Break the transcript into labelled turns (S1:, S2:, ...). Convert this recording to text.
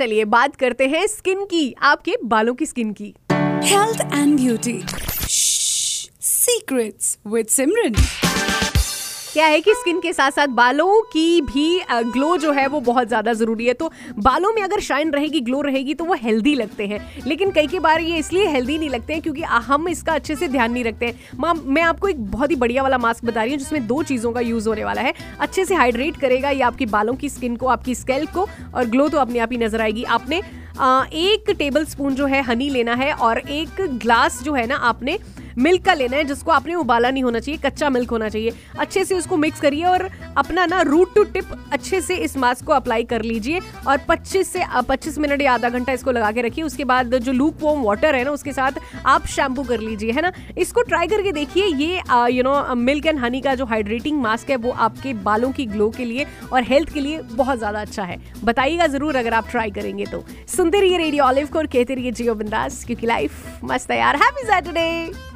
S1: चलिए बात करते हैं स्किन की, आपके बालों की स्किन की।
S2: Health and beauty secrets with Simran
S1: क्या है कि स्किन के साथ साथ बालों की भी ग्लो जो है वो बहुत ज़्यादा ज़रूरी है। तो बालों में अगर शाइन रहेगी ग्लो रहेगी तो वो हेल्दी लगते हैं। लेकिन कई कई बार ये इसलिए हेल्दी नहीं लगते हैं क्योंकि हम इसका अच्छे से ध्यान नहीं रखते हैं। मैं आपको एक बहुत ही बढ़िया वाला मास्क बता रही हूँ, जिसमें दो चीज़ों का यूज़ होने वाला है। अच्छे से हाइड्रेट करेगा ये आपकी बालों की स्किन को, आपकी स्केल्प को, और ग्लो तो अपने आप ही नज़र आएगी। आपने एक टेबल स्पून जो है हनी लेना है, और एक ग्लास जो है ना आपने मिल्क का लेना है, जिसको आपने उबाला नहीं होना चाहिए, कच्चा मिल्क होना चाहिए। अच्छे से उसको मिक्स करिए और अपना ना रूट टू टिप अच्छे से इस मास्क को अप्लाई कर लीजिए और 25 से 25 मिनट या आधा घंटा इसको लगा के रखिए। उसके बाद जो लूक वॉम वाटर है ना, उसके साथ आप शैम्पू कर लीजिए, है ना? इसको ट्राई करके देखिए, ये you know milk and honey का जो हाइड्रेटिंग मास्क है, वो आपके बालों की ग्लो के लिए और हेल्थ के लिए बहुत ज़्यादा अच्छा है। बताइएगा ज़रूर अगर आप ट्राई करेंगे तो। सुनते रहिए रेडियो ऑलिव को और कहते रहिए जियो बिंदास क्योंकि लाइफ मस्त है यार। Happy Saturday